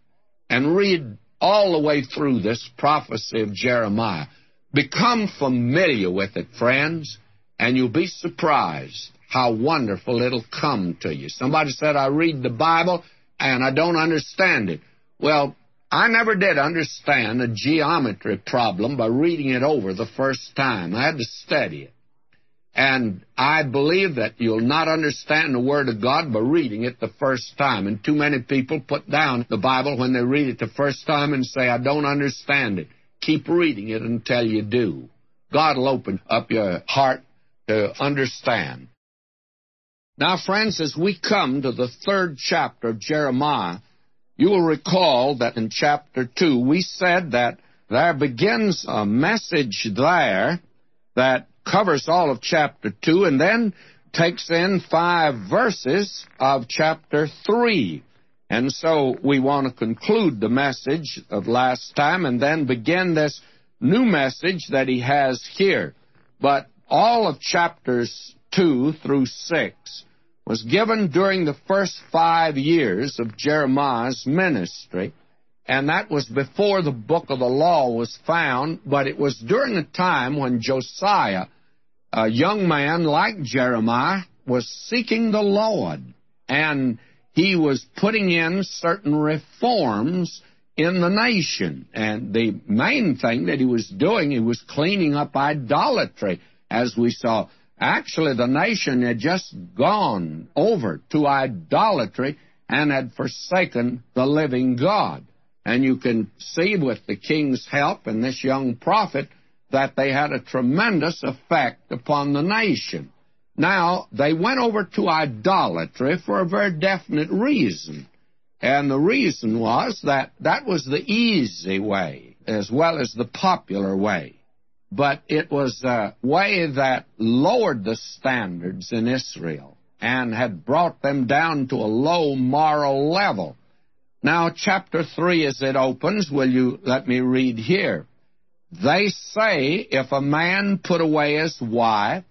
and read all the way through this prophecy of Jeremiah. Become familiar with it, friends, and you'll be surprised how wonderful it'll come to you. Somebody said, I read the Bible and I don't understand it. Well, I never did understand a geometry problem by reading it over the first time. I had to study it. And I believe that you'll not understand the Word of God by reading it the first time. And too many people put down the Bible when they read it the first time and say, I don't understand it. Keep reading it until you do. God will open up your heart to understand. Now, friends, as we come to the third chapter of Jeremiah, you will recall that in chapter 2 we said that there begins a message there that covers all of chapter 2 and then takes in five verses of chapter 3. And so we want to conclude the message of last time and then begin this new message that he has here. But all of chapters 2 through 6 was given during the first five years of Jeremiah's ministry, and that was before the book of the law was found, but it was during a time when Josiah, a young man like Jeremiah, was seeking the Lord, and he was putting in certain reforms in the nation. And the main thing that he was doing, he was cleaning up idolatry, as we saw. Actually, the nation had just gone over to idolatry and had forsaken the living God. And you can see with the king's help and this young prophet that they had a tremendous effect upon the nation. Now, they went over to idolatry for a very definite reason. And the reason was that that was the easy way as well as the popular way but it was a way that lowered the standards in Israel and had brought them down to a low moral level. Now, chapter 3, as it opens, will you let me read here? They say, if a man put away his wife,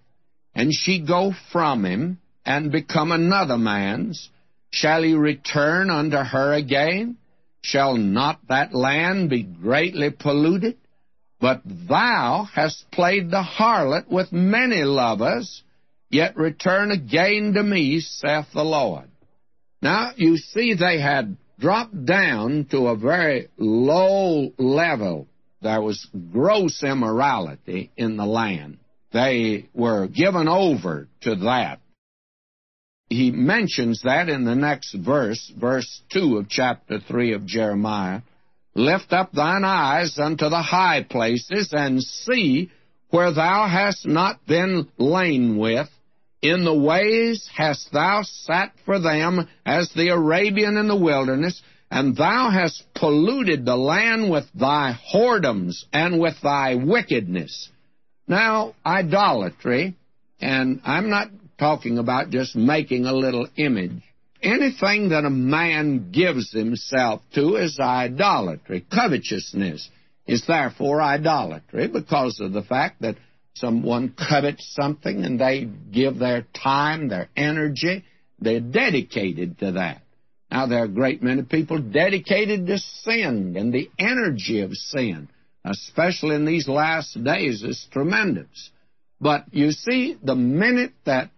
and she go from him, and become another man's, shall he return unto her again? Shall not that land be greatly polluted? But thou hast played the harlot with many lovers, yet return again to me, saith the Lord. Now, you see, they had dropped down to a very low level. There was gross immorality in the land. They were given over to that. He mentions that in the next verse, verse 2 of chapter 3 of Jeremiah. Lift up thine eyes unto the high places, and see where thou hast not been lain with. In the ways hast thou sat for them as the Arabian in the wilderness, and thou hast polluted the land with thy whoredoms and with thy wickedness. Now, idolatry, and I'm not talking about just making a little image anything that a man gives himself to is idolatry. Covetousness is therefore idolatry because of the fact that someone covets something and they give their time, their energy, they're dedicated to that. Now, there are a great many people dedicated to sin, and the energy of sin, especially in these last days, is tremendous. But you see, the minute that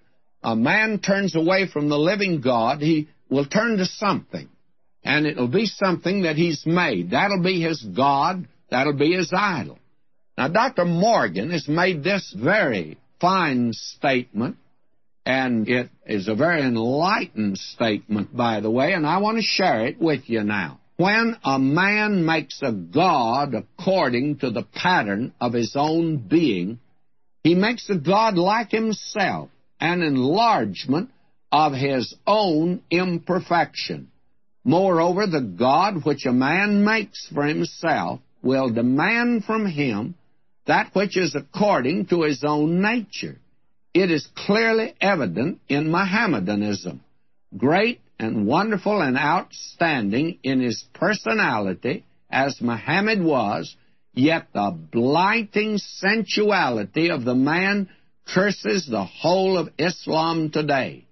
a man turns away from the living God, he will turn to something. And it'll be something that he's made. That'll be his God. That'll be his idol. Now, Dr. Morgan has made this very fine statement, and it is a very enlightened statement, by the way, and I want to share it with you now. When a man makes a God according to the pattern of his own being, he makes a God like himself an enlargement of his own imperfection. Moreover, the God which a man makes for himself will demand from him that which is according to his own nature. It is clearly evident in Mohammedanism. Great and wonderful and outstanding in his personality, as Muhammad was, yet the blighting sensuality of the man curses the whole of Islam today.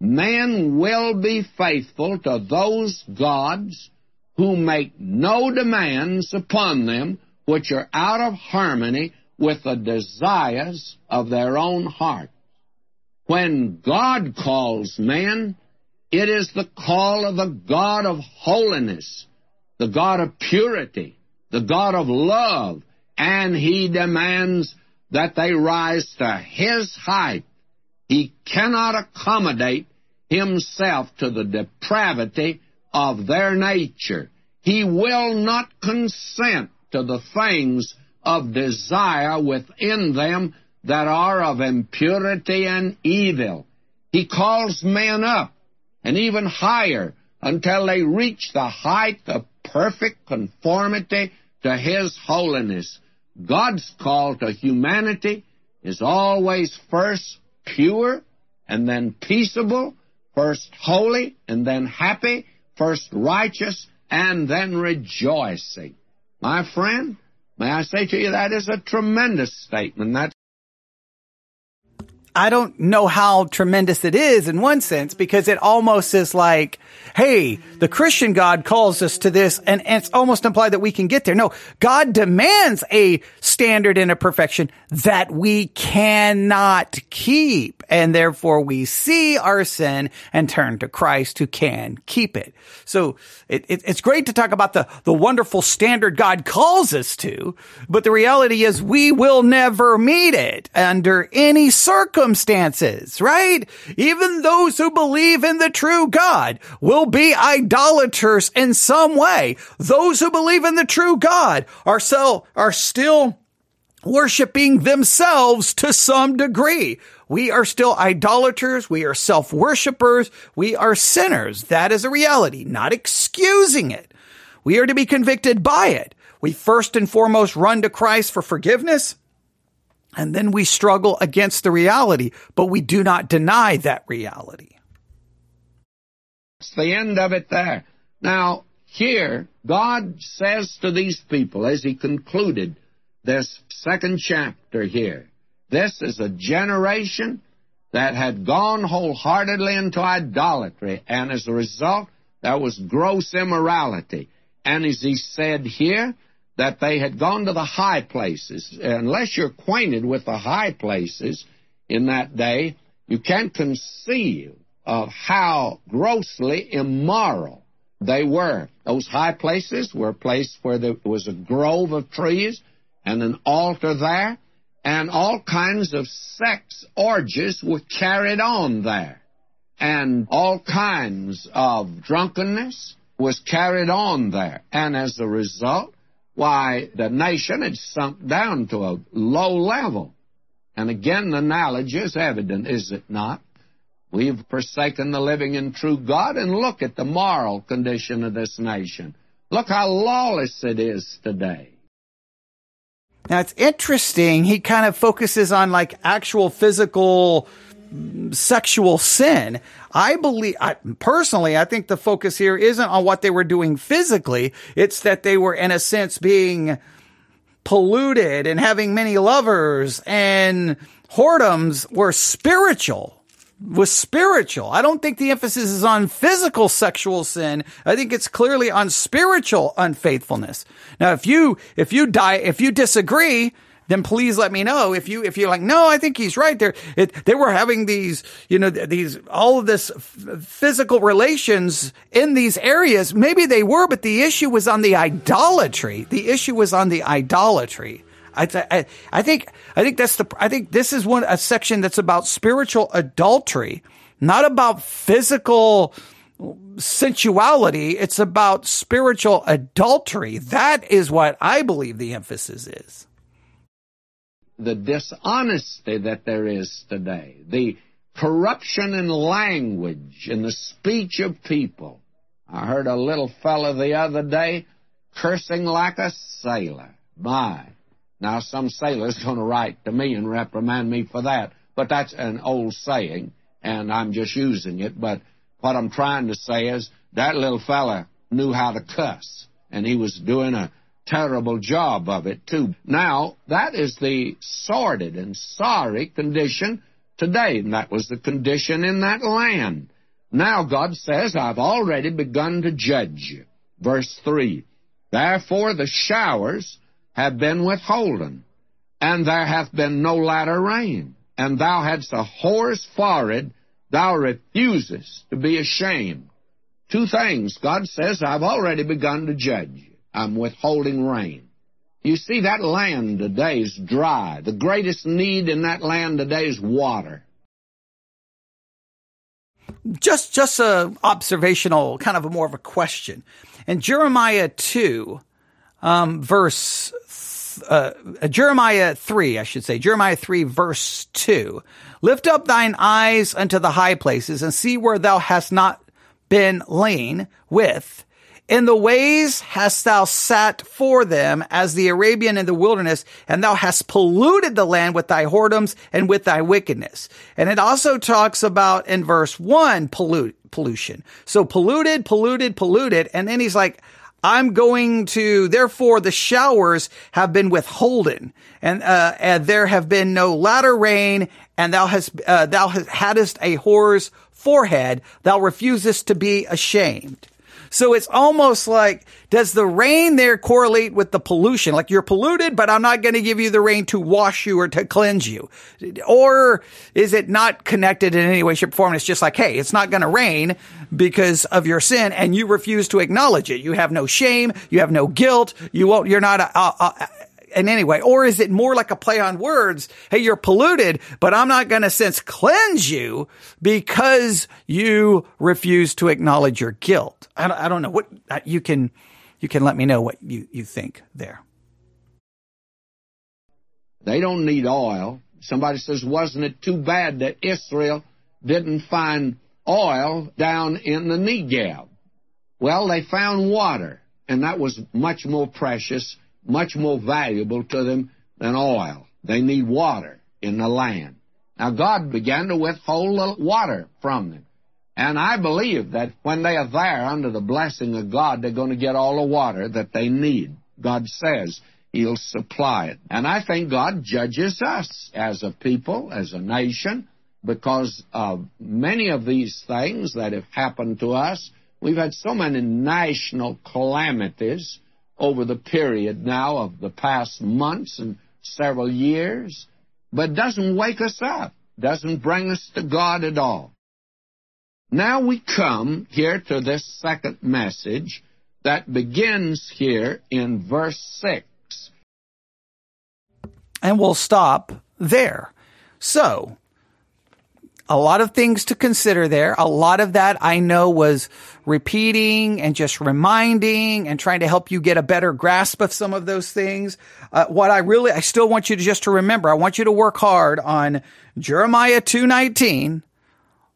Men will be faithful to those gods who make no demands upon them which are out of harmony with the desires of their own heart. When God calls man, it is the call of the God of holiness, the God of purity, the God of love, and He demands that they rise to His height. He cannot accommodate Himself to the depravity of their nature. He will not consent to the things of desire within them that are of impurity and evil. He calls men up and even higher until they reach the height of perfect conformity to His holiness. God's call to humanity is always first pure and then peaceable, first holy and then happy, first righteous and then rejoicing. My friend, may I say to you that is a tremendous statement. That's I don't know how tremendous it is in one sense because it almost is like, hey, the Christian God calls us to this and, and, it's almost implied that we can get there. No, God demands a standard and a perfection that we cannot keep. And therefore we see our sin and turn to Christ who can keep it. So it, it, it's great to talk about the, the wonderful standard God calls us to, but the reality is we will never meet it under any circumstance circumstances, right? Even those who believe in the true God will be idolaters in some way. Those who believe in the true God are so, are still worshiping themselves to some degree. We are still idolaters. We are self-worshippers. We are sinners. That is a reality, not excusing it. We are to be convicted by it. We first and foremost run to Christ for forgiveness. And then we struggle against the reality, but we do not deny that reality. It's the end of it there. Now, here, God says to these people as he concluded this second chapter here, this is a generation that had gone wholeheartedly into idolatry, and as a result, there was gross immorality. And as he said here, that they had gone to the high places. Unless you're acquainted with the high places in that day, you can't conceive of how grossly immoral they were. Those high places were a place where there was a grove of trees and an altar there, and all kinds of sex orgies were carried on there. And all kinds of drunkenness was carried on there. And as a result, why, the nation had sunk down to a low level. And again, the knowledge is evident, is it not? We've forsaken the living and true God, and look at the moral condition of this nation. Look how lawless it is today. Now it's interesting. He kind of focuses on like actual physical sexual sin. I believe, I, personally, I think the focus here isn't on what they were doing physically. It's that they were, in a sense, being polluted and having many lovers and whoredoms were spiritual was spiritual. I don't think the emphasis is on physical sexual sin. I think it's clearly on spiritual unfaithfulness. Now, if you, if you die, if you disagree, then please let me know if you if you're like no i think he's right. There they were having these you know these all of this f- physical relations in these areas. Maybe they were but the issue was on the idolatry. The issue was on the idolatry. I, th- I, I think I think that's the I think this is one a section that's about spiritual adultery, not about physical sensuality. It's about spiritual adultery. That is what I believe the emphasis is the dishonesty that there is today, the corruption in language in the speech of people. I heard a little fellow the other day cursing like a sailor. My. Now, some sailor's going to write to me and reprimand me for that, but that's an old saying, and I'm just using it. But what I'm trying to say is that little fella knew how to cuss, and he was doing a terrible job of it, too. Now, that is the sordid and sorry condition today, and that was the condition in that land. Now, God says, I've already begun to judge you. Verse 3 Therefore, the showers have been withholden, and there hath been no latter rain. and thou hadst a whore's forehead, thou refusest to be ashamed. Two things. God says, I've already begun to judge you. I'm withholding rain. You see, that land today is dry. The greatest need in that land today is water. Just, just a observational, kind of a more of a question. In Jeremiah 2, um, verse uh, Jeremiah 3, I should say, Jeremiah 3 verse 2. Lift up thine eyes unto the high places and see where thou hast not been lain with. In the ways hast thou sat for them as the Arabian in the wilderness, and thou hast polluted the land with thy whoredoms and with thy wickedness. And it also talks about in verse one, pollute, pollution. So polluted, polluted, polluted. And then he's like, I'm going to, therefore the showers have been withholden and, uh, and there have been no latter rain and thou hast, uh, thou hadst a whore's forehead. Thou refusest to be ashamed. So it's almost like, does the rain there correlate with the pollution? Like you're polluted, but I'm not going to give you the rain to wash you or to cleanse you. Or is it not connected in any way, shape, or form? It's just like, hey, it's not going to rain because of your sin and you refuse to acknowledge it. You have no shame. You have no guilt. You won't, you're not in any way? Or is it more like a play on words? Hey, you're polluted, but I'm not going to since cleanse you because you refuse to acknowledge your guilt. I don't, I don't know what uh, you can, you can let me know what you, you think there. They don't need oil. Somebody says, wasn't it too bad that Israel didn't find oil down in the Negev? Well, they found water, and that was much more precious much more valuable to them than oil. They need water in the land. Now, God began to withhold the water from them. And I believe that when they are there under the blessing of God, they're going to get all the water that they need. God says He'll supply it. And I think God judges us as a people, as a nation, because of many of these things that have happened to us. We've had so many national calamities over the period now of the past months and several years, but doesn't wake us up, doesn't bring us to God at all. Now we come here to this second message that begins here in verse 6. And we'll stop there. So, a lot of things to consider there. A lot of that I know was repeating and just reminding and trying to help you get a better grasp of some of those things. Uh, what I really, I still want you to just to remember, I want you to work hard on Jeremiah 219.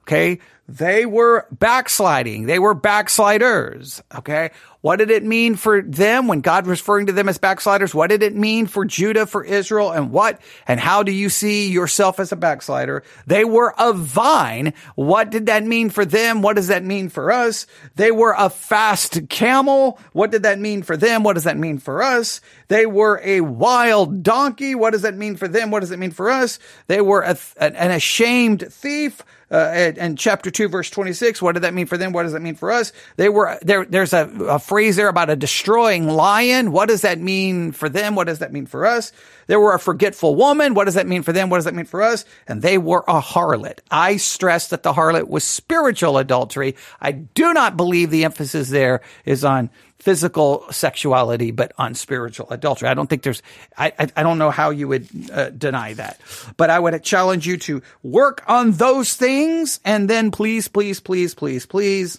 Okay. They were backsliding. They were backsliders. Okay. What did it mean for them when God was referring to them as backsliders? What did it mean for Judah, for Israel, and what and how do you see yourself as a backslider? They were a vine. What did that mean for them? What does that mean for us? They were a fast camel. What did that mean for them? What does that mean for us? They were a wild donkey. What does that mean for them? What does it mean for us? They were a, an ashamed thief. Uh, and, chapter 2 verse 26 what did that mean for them what does that mean for us they were there there's a, a phrase there about a destroying lion. What does that mean for them? What does that mean for us? There were a forgetful woman. What does that mean for them? What does that mean for us? And they were a harlot. I stress that the harlot was spiritual adultery. I do not believe the emphasis there is on physical sexuality, but on spiritual adultery. I don't think there's, I, I, I don't know how you would uh, deny that, but I would challenge you to work on those things and then please, please, please, please, please,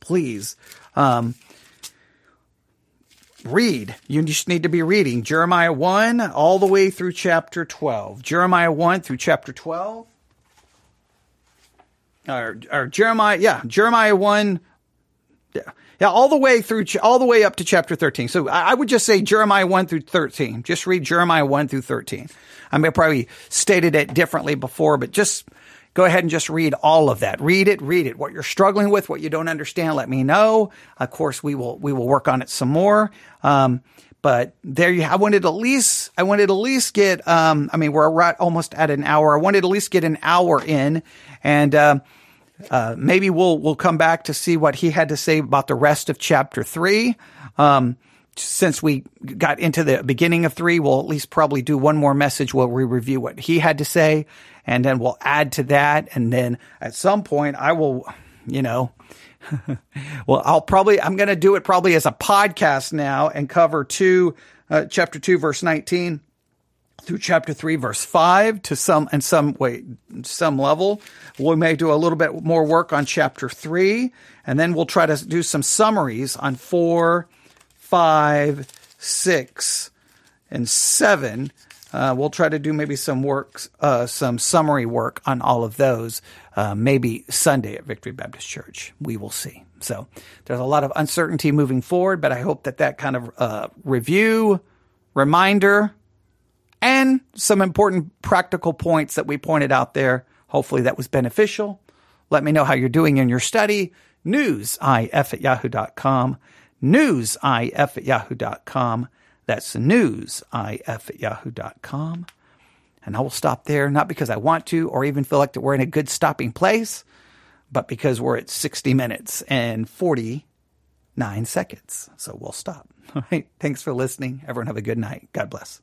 please, um, read. You just need to be reading Jeremiah 1 all the way through chapter 12. Jeremiah 1 through chapter 12. Or, or Jeremiah, yeah, Jeremiah 1. Yeah. Yeah, all the way through, all the way up to chapter 13. So I would just say Jeremiah 1 through 13. Just read Jeremiah 1 through 13. I may probably stated it differently before, but just go ahead and just read all of that. Read it, read it. What you're struggling with, what you don't understand, let me know. Of course, we will, we will work on it some more. Um, but there you, I wanted at least, I wanted at least get, um, I mean, we're right almost at an hour. I wanted at least get an hour in and, uh, uh, maybe we'll, we'll come back to see what he had to say about the rest of chapter three. Um, since we got into the beginning of three, we'll at least probably do one more message where we review what he had to say, and then we'll add to that. And then at some point, I will, you know, *laughs* well, I'll probably, I'm going to do it probably as a podcast now and cover two, uh, chapter two, verse 19 through chapter three, verse five to some, and some way, some level. We may do a little bit more work on chapter three, and then we'll try to do some summaries on four, five, six, and seven. Uh, we'll try to do maybe some work, uh, some summary work on all of those, uh, maybe Sunday at Victory Baptist Church. We will see. So there's a lot of uncertainty moving forward, but I hope that that kind of uh, review, reminder, and some important practical points that we pointed out there. Hopefully that was beneficial. Let me know how you're doing in your study. Newsif at yahoo.com. Newsif at yahoo.com. That's newsif at yahoo.com. And I will stop there, not because I want to or even feel like that we're in a good stopping place, but because we're at 60 minutes and 49 seconds. So we'll stop. *laughs* All right. Thanks for listening. Everyone have a good night. God bless.